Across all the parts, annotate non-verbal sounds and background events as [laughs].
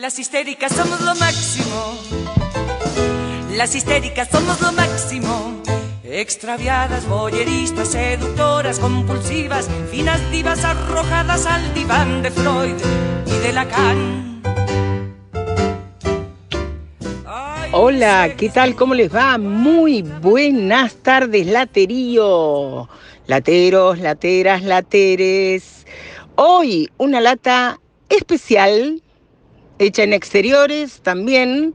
Las histéricas somos lo máximo. Las histéricas somos lo máximo. Extraviadas, boyeristas, seductoras, compulsivas, finas divas arrojadas al diván de Freud y de Lacan. Hola, ¿qué tal? ¿Cómo les va? Muy buenas tardes, laterío. Lateros, lateras, lateres. Hoy una lata especial, hecha en exteriores también,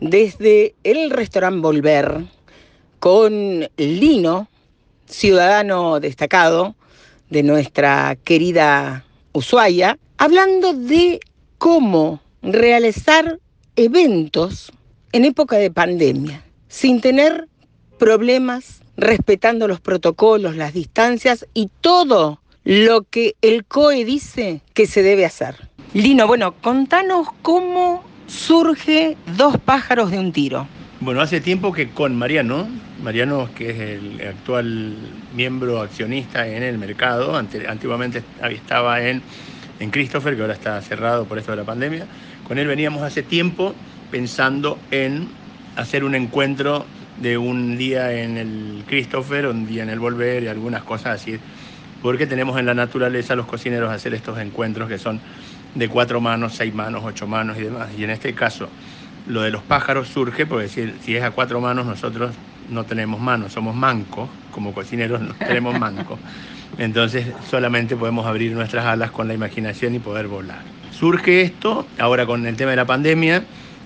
desde el restaurante Volver, con Lino, ciudadano destacado de nuestra querida Ushuaia, hablando de cómo realizar eventos en época de pandemia, sin tener problemas, respetando los protocolos, las distancias y todo lo que el COE dice que se debe hacer. Lino, bueno, contanos cómo surge Dos pájaros de un tiro. Bueno, hace tiempo que con Mariano, Mariano que es el actual miembro accionista en el mercado, antiguamente estaba en, en Christopher, que ahora está cerrado por esto de la pandemia, con él veníamos hace tiempo pensando en hacer un encuentro de un día en el Christopher, un día en el Volver y algunas cosas así, porque tenemos en la naturaleza los cocineros hacer estos encuentros que son de cuatro manos, seis manos, ocho manos y demás. Y en este caso, lo de los pájaros surge porque si, si es a cuatro manos, nosotros no tenemos manos, somos mancos, como cocineros no [laughs] tenemos mancos. Entonces solamente podemos abrir nuestras alas con la imaginación y poder volar. Surge esto ahora con el tema de la pandemia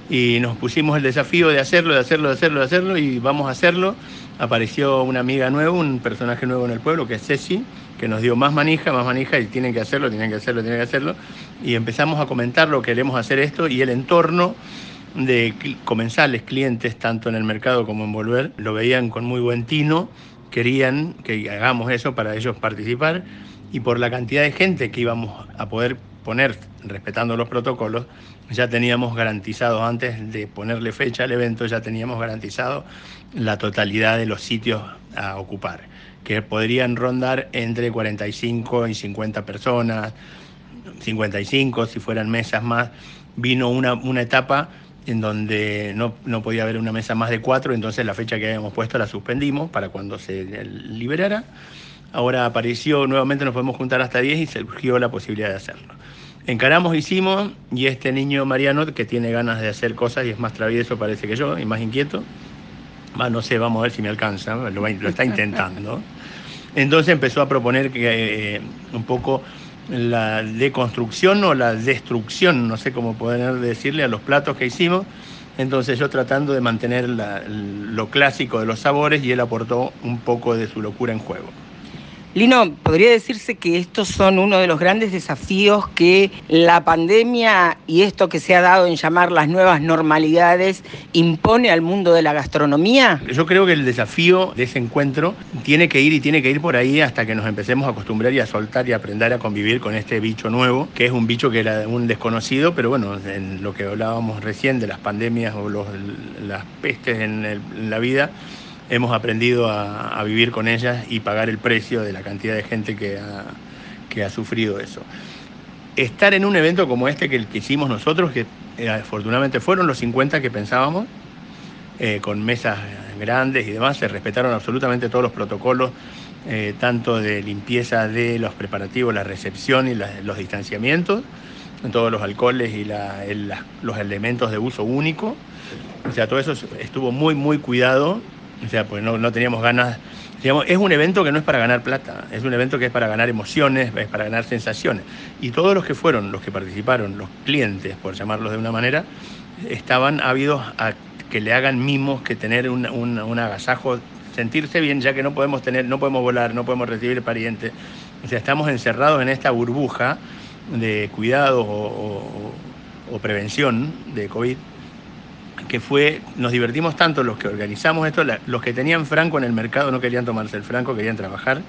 y nos pusimos el desafío de hacerlo, de hacerlo, de hacerlo, de hacerlo y vamos a hacerlo. Apareció una amiga nueva, un personaje nuevo en el pueblo que es Ceci, que nos dio más manija, más manija y tienen que hacerlo, tienen que hacerlo, tienen que hacerlo. Y empezamos a comentar lo queremos hacer esto y el entorno de comensales, clientes, tanto en el mercado como en Volver, lo veían con muy buen tino, querían que hagamos eso para ellos participar y por la cantidad de gente que íbamos a poder poner respetando los protocolos, ya teníamos garantizado, antes de ponerle fecha al evento, ya teníamos garantizado la totalidad de los sitios a ocupar, que podrían rondar entre 45 y 50 personas, 55 si fueran mesas más. Vino una, una etapa en donde no, no, podía haber una mesa más de cuatro, entonces la fecha que habíamos puesto la suspendimos para cuando se liberara. Ahora apareció, nuevamente nos podemos juntar hasta 10 y surgió la posibilidad de hacerlo. Encaramos, hicimos, y este niño Mariano, que tiene ganas de hacer cosas y es más travieso parece que yo, y más inquieto, no sé, vamos a ver si me alcanza, lo, está intentando. Entonces empezó a proponer eh, un poco la deconstrucción o la destrucción, no sé cómo poder decirle, a los platos que hicimos. Entonces yo tratando de mantener lo clásico de los sabores y él aportó un poco de su locura en juego. Lino, podría decirse que estos son uno de los grandes desafíos que la pandemia y esto que se ha dado en llamar las nuevas normalidades impone al mundo de la gastronomía. Yo creo que el desafío de ese encuentro tiene que ir y tiene que ir por ahí hasta que nos empecemos a acostumbrar y a soltar y aprender a convivir con este bicho nuevo, que es un bicho que era un desconocido, pero bueno, en lo que hablábamos recién de las pandemias o las pestes en la vida, hemos aprendido a, vivir con ellas y pagar el precio de la cantidad de gente que ha, que ha sufrido eso. Estar en un evento como este que, que hicimos nosotros, que eh, afortunadamente fueron los 50 que pensábamos, eh, con mesas grandes y demás, se respetaron absolutamente todos los protocolos, eh, tanto de limpieza de los preparativos, la recepción y los distanciamientos, todos los alcoholes y los elementos de uso único. O sea, todo eso estuvo muy, muy cuidado o sea, pues no, teníamos ganas. Digamos, es un evento que no es para ganar plata, es un evento que es para ganar emociones, es para ganar sensaciones. Y todos los que fueron, los que participaron, los clientes, por llamarlos de una manera, estaban ávidos a que le hagan mimos, que tener un, un, agasajo, sentirse bien, ya que no podemos tener, no podemos volar, no podemos recibir parientes. O sea, estamos encerrados en esta burbuja de cuidado o, o prevención de COVID que fue, nos divertimos tanto los que organizamos esto, los que tenían franco en el mercado no querían tomarse el franco, querían trabajar,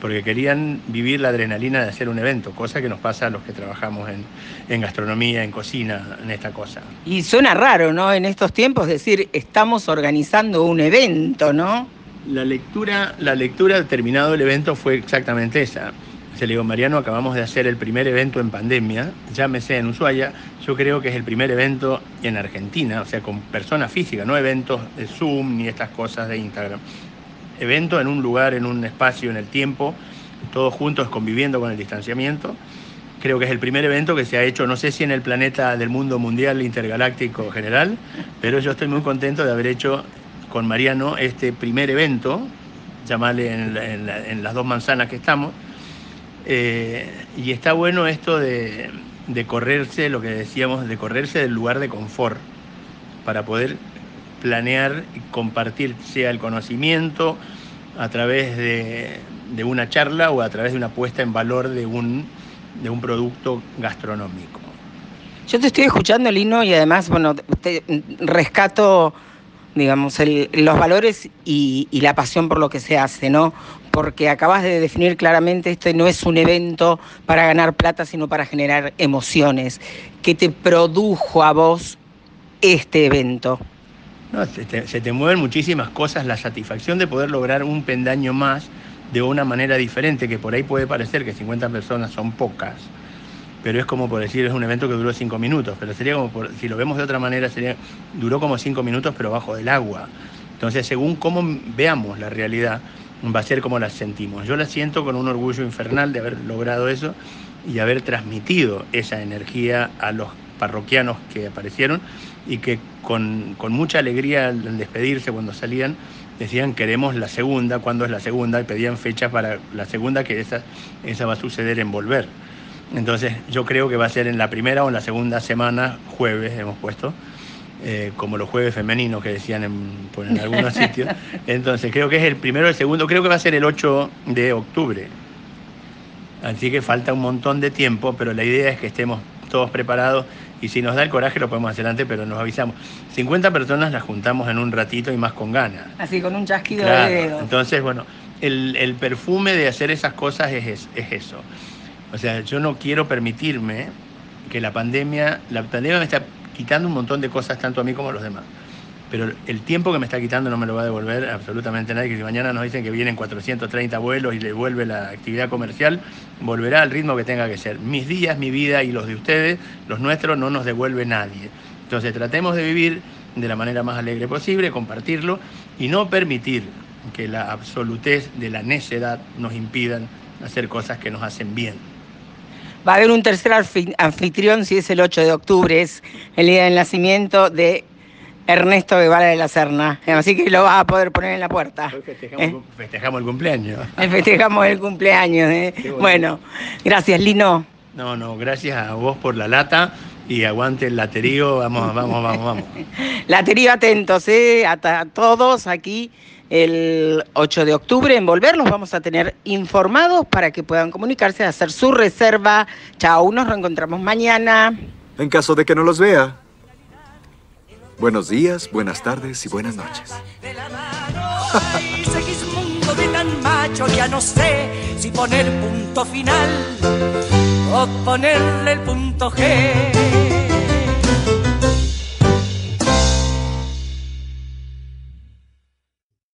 porque querían vivir la adrenalina de hacer un evento, cosa que nos pasa a los que trabajamos en, en gastronomía, en cocina, en esta cosa. Y suena raro, ¿no? En estos tiempos decir, estamos organizando un evento, ¿no? La lectura, la lectura terminado el evento fue exactamente esa. Se le digo, Mariano, acabamos de hacer el primer evento en pandemia, llámese en Ushuaia, yo creo que es el primer evento en Argentina, o sea, con personas físicas, no eventos de Zoom ni estas cosas de Instagram. Evento en un lugar, en un espacio, en el tiempo, todos juntos conviviendo con el distanciamiento. Creo que es el primer evento que se ha hecho, no sé si en el planeta del mundo mundial intergaláctico general, pero yo estoy muy contento de haber hecho con Mariano este primer evento, llamarle en las dos manzanas que estamos, eh, y está bueno esto de, correrse, lo que decíamos, de correrse del lugar de confort para poder planear y compartir, sea el conocimiento a través de, una charla o a través de una puesta en valor de un, de un producto gastronómico. Yo te estoy escuchando, Lino, y además, bueno, te rescato, digamos, los valores y, la pasión por lo que se hace, ¿no? Porque acabas de definir claramente, este no es un evento para ganar plata, sino para generar emociones. ¿Qué te produjo a vos este evento? se, te, mueven muchísimas cosas, la satisfacción de poder lograr un pendaño más de una manera diferente, que por ahí puede parecer que 50 personas son pocas, pero es como por decir, es un evento que duró cinco minutos, pero sería como, si lo vemos de otra manera, sería, duró como cinco minutos, pero bajo del agua. Entonces, según cómo veamos la realidad, va a ser como la sentimos. Yo la siento con un orgullo infernal de haber logrado eso y haber transmitido esa energía a los parroquianos que aparecieron y que con, mucha alegría al despedirse cuando salían decían queremos la segunda, ¿cuándo es la segunda? Y pedían fechas para la segunda, que esa, esa va a suceder en volver. Entonces yo creo que va a ser en la primera o en la segunda semana, jueves hemos puesto, eh, como los jueves femeninos que decían en, pues, en algunos [laughs] sitios. Entonces creo que es el primero, el segundo, creo que va a ser el 8 de octubre. Así que falta un montón de tiempo, pero la idea es que estemos todos preparados y si nos da el coraje lo podemos hacer antes, pero nos avisamos. 50 personas las juntamos en un ratito y más con ganas. Así, con un chasquido de dedo. Entonces, bueno, el, perfume de hacer esas cosas es, es eso. O sea, yo no quiero permitirme que la pandemia, la pandemia me está quitando un montón de cosas tanto a mí como a los demás. Pero el tiempo que me está quitando no me lo va a devolver absolutamente nadie. Que si mañana nos dicen que vienen 430 vuelos y le vuelve la actividad comercial, volverá al ritmo que tenga que ser. Mis días, mi vida y los de ustedes, los nuestros, no nos devuelve nadie. Entonces tratemos de vivir de la manera más alegre posible, compartirlo y no permitir que la absolutez de la necedad nos impidan hacer cosas que nos hacen bien. Va a haber un tercer anfitrión si es el 8 de octubre, es el día del nacimiento de Ernesto Guevara de la Serna. Así que lo vas a poder poner en la puerta. festejamos, ¿Eh? festejamos, el cumpleaños. [laughs] Festejamos el cumpleaños. ¿eh? Bueno, gracias Lino. No, no, gracias a vos por la lata y aguante el laterío. Vamos, vamos, vamos, vamos. [laughs] laterío atentos, ¿eh? A, a todos aquí el 8 de octubre en Volver. Los vamos a tener informados para que puedan comunicarse, hacer su reserva. Chao, nos reencontramos mañana. En caso de que no los vea. Buenos días, buenas tardes y buenas noches. [laughs] macho, ya no sé si poner punto final o ponerle el punto G.